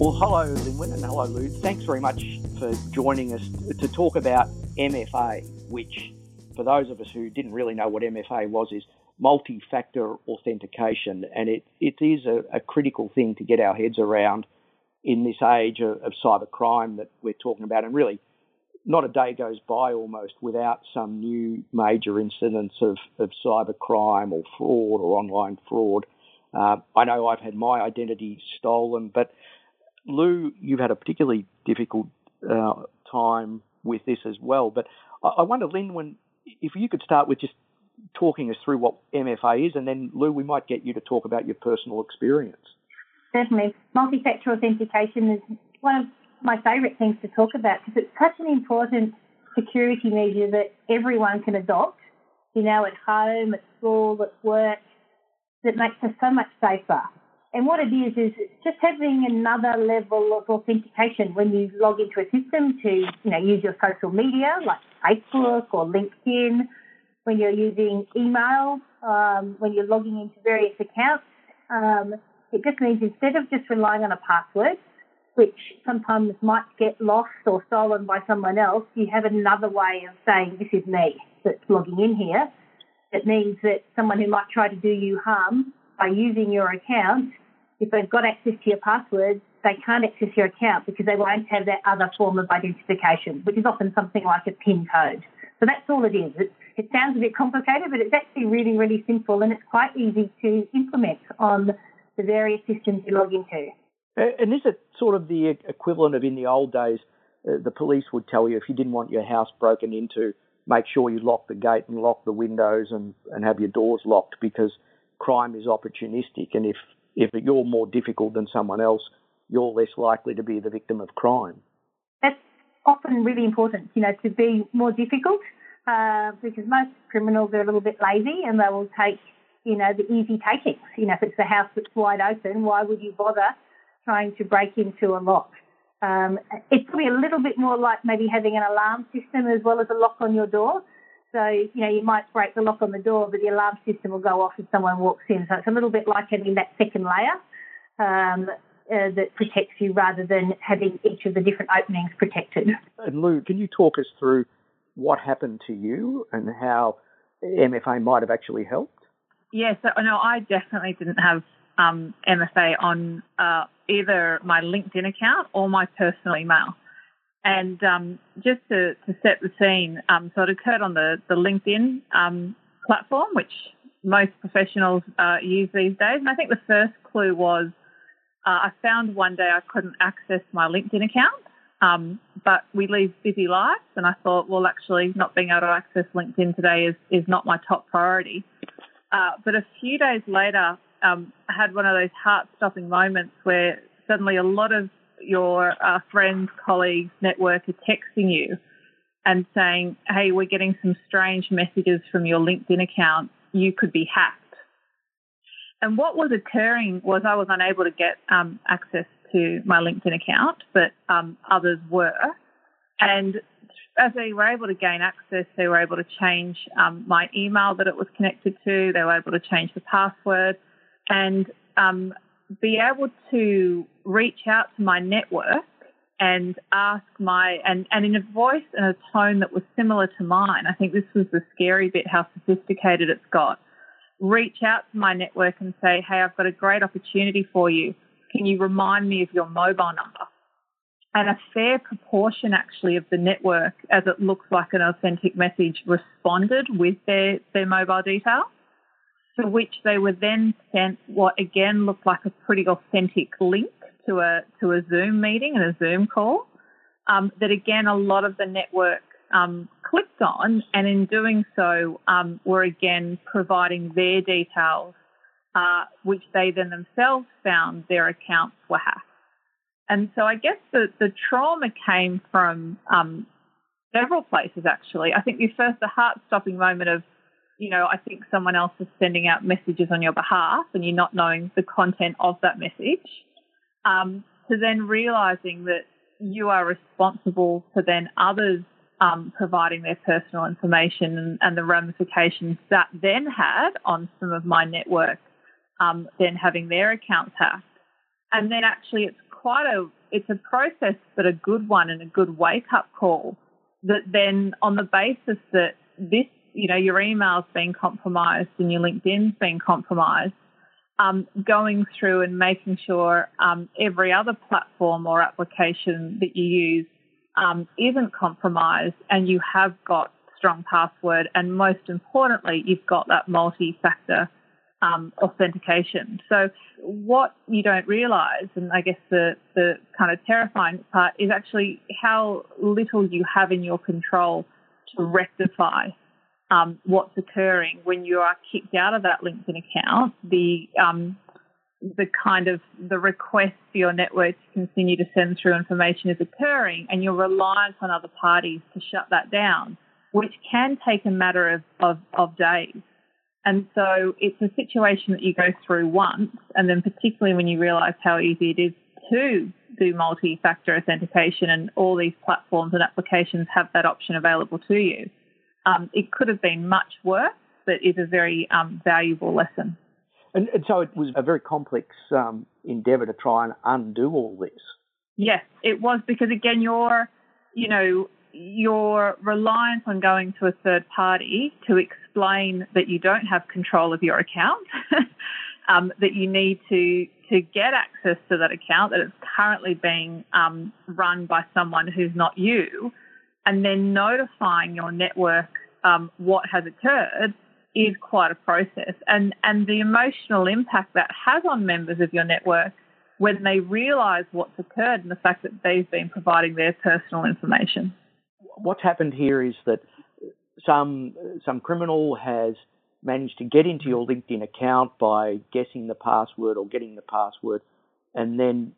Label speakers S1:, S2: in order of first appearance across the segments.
S1: Well, hello, Lynwen, and hello, Lou. Thanks very much for joining us to talk about MFA, which, for those of us who didn't really know what MFA was, is multi factor authentication. And it, it is a, a, critical thing to get our heads around in this age of, of cyber crime that we're talking about. And really, not a day goes by almost without some new major incidents of, of cyber crime or fraud or online fraud. Uh, I know I've had my identity stolen, but Lou, you've had a particularly difficult uh, time with this as well. But I, I wonder, Lynwen if you could start with just talking us through what MFA is, and then Lou, we might get you to talk about your personal experience.
S2: Certainly, multi-factor authentication is one of my favourite things to talk about because it's such an important security measure that everyone can adopt. You know, at home, at school, at work, that makes us so much safer. And what it is, is just having another level of authentication when you log into a system to, you know, use your social media like Facebook or LinkedIn, when you're using email, um, when you're logging into various accounts. Um, it just means instead of just relying on a password, which sometimes might get lost or stolen by someone else, you have another way of saying, this is me that's logging in here. It means that someone who might try to do you harm by using your account if they've got access to your password, they can't access your account because they won't have that other form of identification, which is often something like a PIN code. So that's all it is. It, it sounds a bit complicated, but it's actually really, really simple and it's quite easy to implement on the various systems you log into.
S1: And is it sort of the equivalent of in the old days, uh, the police would tell you if you didn't want your house broken into, make sure you lock the gate and lock the windows and, and have your doors locked because crime is opportunistic. And if if you're more difficult than someone else, you're less likely to be the victim of crime.
S2: That's often really important, you know, to be more difficult uh, because most criminals are a little bit lazy and they will take, you know, the easy takings. You know, if it's the house that's wide open, why would you bother trying to break into a lock? Um, it's probably a little bit more like maybe having an alarm system as well as a lock on your door. So, you know, you might break the lock on the door, but the alarm system will go off if someone walks in. So it's a little bit like having that second layer um, uh, that protects you rather than having each of the different openings protected.
S1: And Lou, can you talk us through what happened to you and how MFA might have actually helped?
S3: Yes, yeah, so, no, I definitely didn't have um, MFA on uh, either my LinkedIn account or my personal email. And um, just to, to, set the scene, um, so it occurred on the, the LinkedIn um, platform, which most professionals uh, use these days. And I think the first clue was uh, I found one day I couldn't access my LinkedIn account, um, but we lead busy lives. And I thought, well, actually, not being able to access LinkedIn today is, is not my top priority. Uh, but a few days later, um, I had one of those heart stopping moments where suddenly a lot of your uh, friends, colleagues, network are texting you and saying, hey, we're getting some strange messages from your LinkedIn account. You could be hacked. And what was occurring was I was unable to get um, access to my LinkedIn account, but um, others were. And as they were able to gain access, they were able to change um, my email that it was connected to. They were able to change the password. And um, be able to reach out to my network and ask my and, and in a voice and a tone that was similar to mine. I think this was the scary bit how sophisticated it's got. Reach out to my network and say, Hey, I've got a great opportunity for you. Can you remind me of your mobile number? And a fair proportion actually of the network, as it looks like an authentic message, responded with their, their mobile details to which they were then sent what again looked like a pretty authentic link to a to a Zoom meeting and a Zoom call. Um, that again, a lot of the network um, clicked on, and in doing so, um, were again providing their details, uh, which they then themselves found their accounts were hacked. And so, I guess the the trauma came from um, several places. Actually, I think the first the heart stopping moment of you know, I think someone else is sending out messages on your behalf and you're not knowing the content of that message, um, to then realizing that you are responsible for then others um, providing their personal information and, and, the ramifications that then had on some of my network, um, then having their accounts hacked. And then actually it's quite a it's a process, but a good one and a good wake up call. That then, on the basis that this, you know, your email's been compromised and your LinkedIn's been compromised, um, going through and making sure um, every other platform or application that you use um, isn't compromised and you have got strong password and most importantly you've got that multi-factor um, authentication. So what you don't realize, and I guess the, the kind of terrifying part is actually how little you have in your control to rectify um, what's occurring when you are kicked out of that LinkedIn account. The um, the kind of the request for your network to continue to send through information is occurring, and you're reliant on other parties to shut that down, which can take a matter of, of, of days. And so it's a situation that you go through once, and then particularly when you realize how easy it is to do multi factor authentication, and all these platforms and applications have that option available to you. Um, it could have been much worse, but is a very um, valuable lesson.
S1: And, and, so it was a very complex um, endeavour to try and undo all this.
S3: Yes, it was because again, your, you know, your reliance on going to a third party to explain that you don't have control of your account, um, that you need to to get access to that account, that it's currently being um, run by someone who's not you, and then notifying your network um, what has occurred is quite a process. And, and the emotional impact that has on members of your network when they realise what's occurred and the fact that they've been providing their personal information
S1: what's happened here is that some some criminal has managed to get into your LinkedIn account by guessing the password or getting the password, and then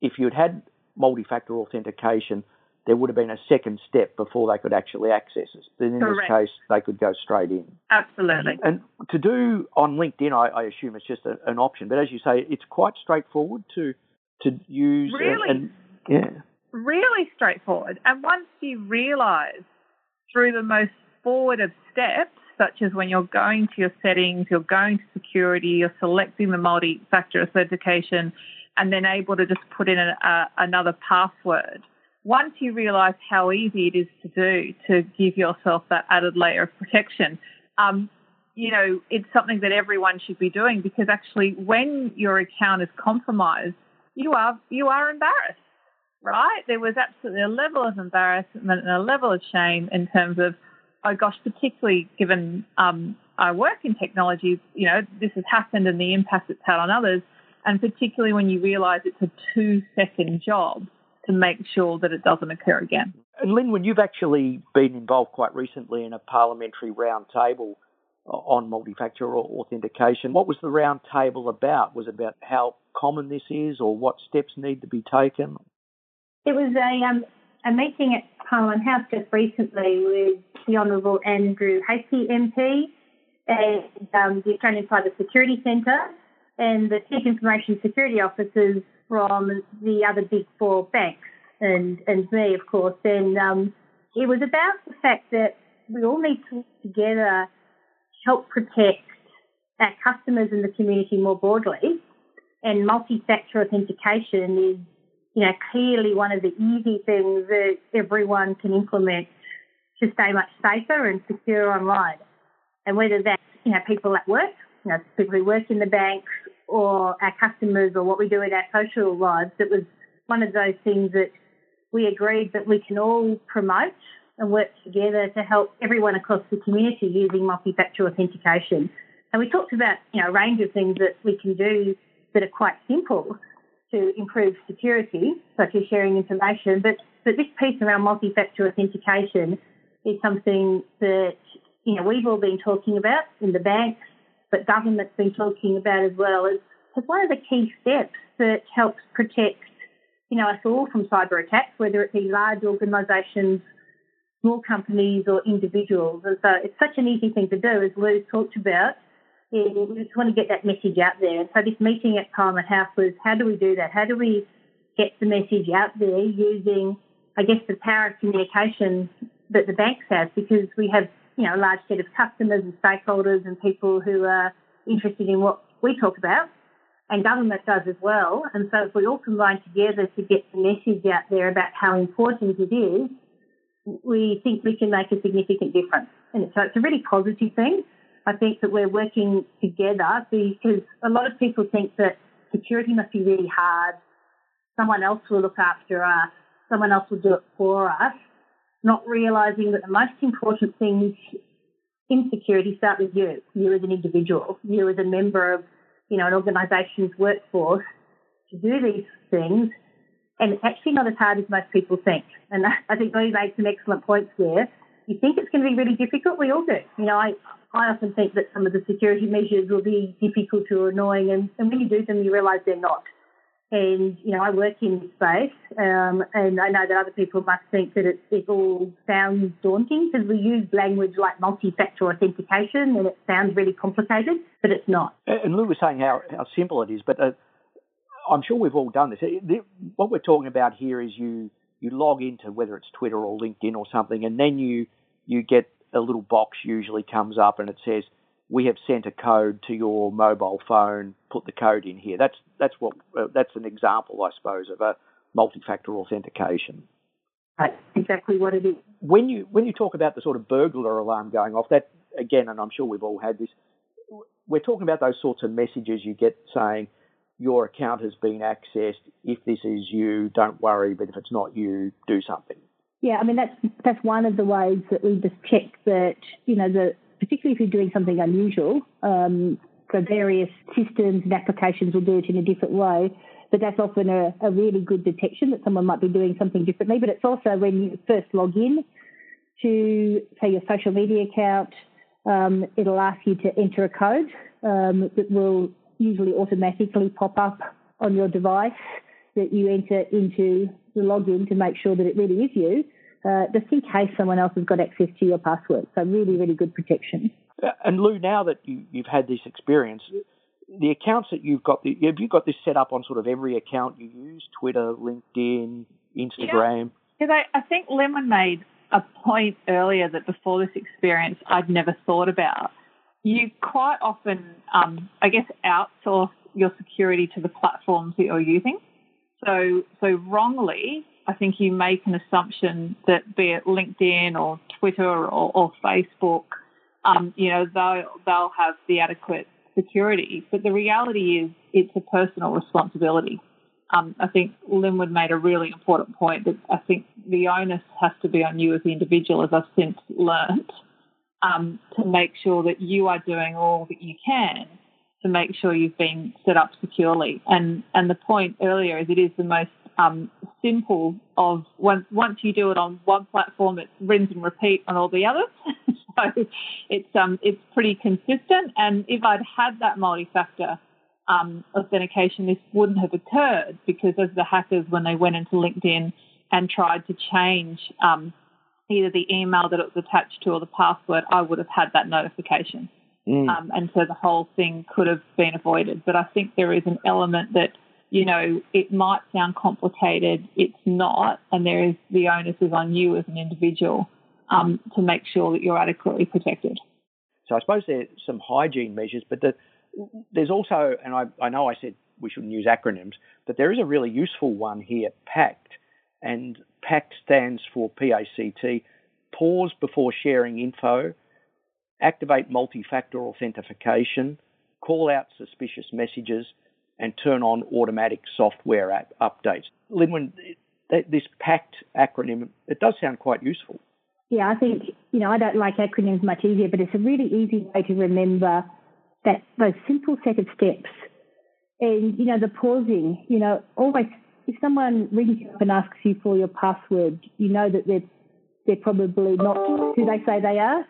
S1: if you'd had multi-factor authentication, there would have been a second step before they could actually access it. But in
S3: Correct.
S1: this case, they could go straight in.
S3: Absolutely.
S1: And to do on LinkedIn, I, I assume it's just a, an option. But as you say, it's quite straightforward to to use.
S3: Really?
S1: And, and yeah
S3: really straightforward. And once you realize through the most forward of steps, such as when you're going to your settings, you're going to security, you're selecting the multi factor authentication, and then able to just put in a, a, another password. Once you realize how easy it is to do to give yourself that added layer of protection, um, you know, it's something that everyone should be doing because actually when your account is compromised, you are you are embarrassed right? There was absolutely a level of embarrassment and a level of shame in terms of, oh gosh, particularly given um, I work in technology, you know, this has happened and the impact it's had on others, and particularly when you realise it's a two second job to make sure that it doesn't occur again.
S1: And Lynwen you've actually been involved quite recently in a parliamentary roundtable on multi-factor authentication, what was the roundtable about? Was it about how common this is or what steps need to be taken?
S2: It was a um, a meeting at Parliament House just recently with the Honourable Andrew Hastie MP and um, the Australian Cyber Security Centre and the Chief Information Security Officers from the other big four banks and, and me, of course. And um, it was about the fact that we all need to work together help protect our customers and the community more broadly. And multi-factor authentication is you know, clearly one of the easy things that everyone can implement to stay much safer and secure online. And whether that's, you know, people at work, you know, people who work in the banks or our customers or what we do in our social lives, it was one of those things that we agreed that we can all promote and work together to help everyone across the community using multi-factor authentication. And we talked about, you know, a range of things that we can do that are quite simple to improve security, such as sharing information, but, but this piece around multi-factor authentication is something that you know we've all been talking about in the banks, but government's been talking about as well as, as one of the key steps that helps protect you know us all from cyber attacks, whether it be large organisations, small companies, or individuals. And so it's such an easy thing to do, as Lou talked about we just want to get that message out there. And so this meeting at Parliament House was how do we do that? How do we get the message out there using, I guess, the power of communication that the banks have because we have, you know, a large set of customers and stakeholders and people who are interested in what we talk about. and government does as well. And so if we all combine together to get the message out there about how important it is, we think we can make a significant difference. And so it's a really positive thing. I think that we're working together because a lot of people think that security must be really hard. Someone else will look after us. Someone else will do it for us. Not realizing that the most important things in security start with you, you as an individual, you as a member of, you know, an organization's workforce to do these things. And it's actually not as hard as most people think. And I think Lee made some excellent points there. You think it's going to be really difficult? We all do. You know, I, I often think that some of the security measures will be difficult or annoying, and, and when you do them, you realise they're not. And, you know, I work in this space, um, and I know that other people must think that it, it all sounds daunting because we use language like multi-factor authentication and it sounds really complicated, but it's not.
S1: And Lou was saying how, how simple it is, but uh, I'm sure we've all done this. What we're talking about here is you, you log into whether it's Twitter or LinkedIn or something, and then you, you get a little box usually comes up and it says, we have sent a code to your mobile phone. Put the code in here. That's that's what uh, that's an example, I suppose, of a multi-factor authentication.
S2: That's exactly what it is.
S1: When you when you talk about the sort of burglar alarm going off, that again, and I'm sure we've all had this. We're talking about those sorts of messages you get saying your account has been accessed. If this is you, don't worry. But if it's not you, do something.
S2: Yeah, I mean that's that's one of the ways that we just check that you know the particularly if you're doing something unusual. Um, so various systems and applications will do it in a different way, but that's often a, a, really good detection that someone might be doing something differently. But it's also when you first log in to, say, your social media account, um, it'll ask you to enter a code um, that will usually automatically pop up on your device that you enter into the login to make sure that it really is you uh, just in case someone else has got access to your password. So really, really good protection.
S1: Uh, and Lou, now that you, have had this experience, the accounts that you've got, the, have you got this set up on sort of every account you use? Twitter, LinkedIn, Instagram.
S3: Because yeah. I, I think Lynwen made a point earlier that before this experience I'd never thought about. You quite often, um, I guess, outsource your security to the platforms that you're using. So, so wrongly, I think you make an assumption that be it LinkedIn or Twitter or, or Facebook, um, you know, they'll, they'll have the adequate security. But the reality is it's a personal responsibility. Um, I think Lynwen made a really important point that I think the onus has to be on you as the individual, as I've since learnt, um, to make sure that you are doing all that you can to make sure you've been set up securely. And and the point earlier is it is the most um, simple of once once you do it on one platform, it rinse and repeat on all the others. so it's um it's pretty consistent. And if I'd had that multi-factor um, authentication, this wouldn't have occurred because as the hackers, when they went into LinkedIn and tried to change um, either the email that it was attached to or the password, I would have had that notification. Mm. Um, and so the whole thing could have been avoided. But I think there is an element that you know, it might sound complicated, it's not, and there is the onus is on you as an individual um, to make sure that you're adequately protected.
S1: So I suppose there's some hygiene measures, but the, there's also, and I, I know I said we shouldn't use acronyms, but there is a really useful one here, PACT, and PACT stands for PACT, pause before sharing info, activate multi-factor authentication, call out suspicious messages, and turn on automatic software app updates. Lynwen, this PACT acronym, it does sound quite useful.
S2: Yeah, I think, you know, I don't like acronyms much easier, but it's a really easy way to remember that those simple set of steps. And, you know, the pausing, you know, always, if someone rings you up and asks you for your password, you know that they're, they're probably not who they say they are.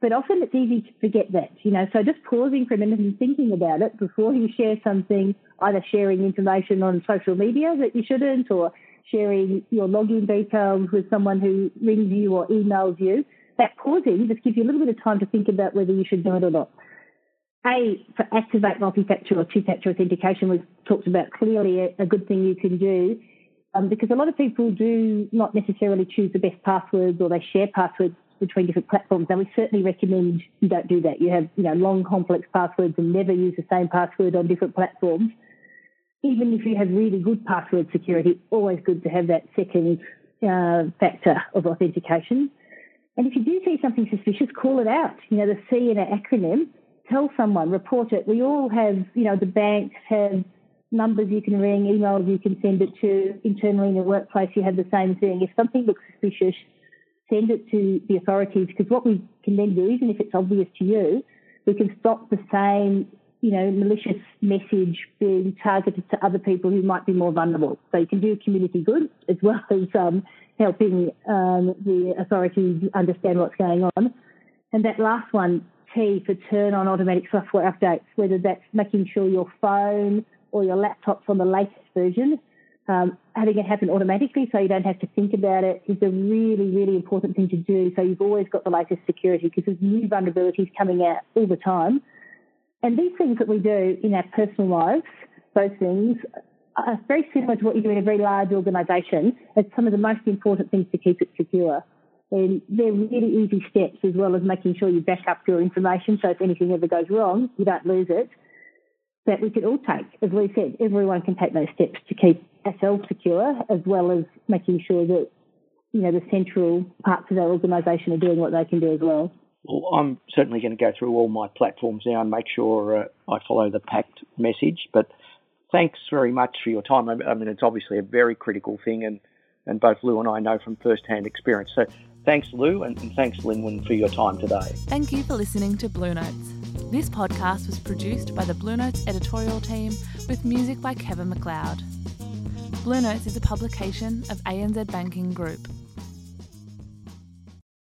S2: But often it's easy to forget that, you know, so just pausing for a minute and thinking about it before you share something, either sharing information on social media that you shouldn't or sharing your login details with someone who rings you or emails you. That pausing just gives you a little bit of time to think about whether you should do it or not. A, for activate multi-factor or two-factor authentication was talked about clearly a, a good thing you can do um, because a lot of people do not necessarily choose the best passwords or they share passwords between different platforms. Now, we certainly recommend you don't do that. You have, you know, long, complex passwords and never use the same password on different platforms. even if you have really good password security, always good to have that second uh, factor of authentication. And if you do see something suspicious, call it out. You know, the C in an acronym, tell someone, report it. We all have, you know, the banks have numbers you can ring, emails you can send it to. Internally in the workplace, you have the same thing. If something looks suspicious, send it to the authorities because what we can then do, even if it's obvious to you, we can stop the same, you know, malicious message being targeted to other people who might be more vulnerable. So you can do community good as well as um, helping um, the authorities understand what's going on. And that last one, T for turn on automatic software updates, whether that's making sure your phone or your laptop's on the latest version um, having it happen automatically so you don't have to think about it is a really, really important thing to do. So you've always got the latest security because there's new vulnerabilities coming out all the time. And these things that we do in our personal lives, those things, are very similar to what you do in a very large organisation. It's some of the most important things to keep it secure. And they're really easy steps as well as making sure you back up your information so if anything ever goes wrong, you don't lose it that we could all take. As we said, everyone can take those steps to keep ourselves secure, as well as making sure that you know the central parts of our organisation are doing what they can do as well.
S1: Well, I'm certainly going to go through all my platforms now and make sure uh, I follow the pact message. But thanks very much for your time. I mean, it's obviously a very critical thing, and, and both Lou and I know from first-hand experience. So thanks, Lou, and, and thanks, Lynwen, for your time today.
S4: Thank you for listening to Blue Notes. This podcast was produced by the Blue Notes editorial team with music by Kevin MacLeod. Blue Notes is a publication of ANZ Banking Group.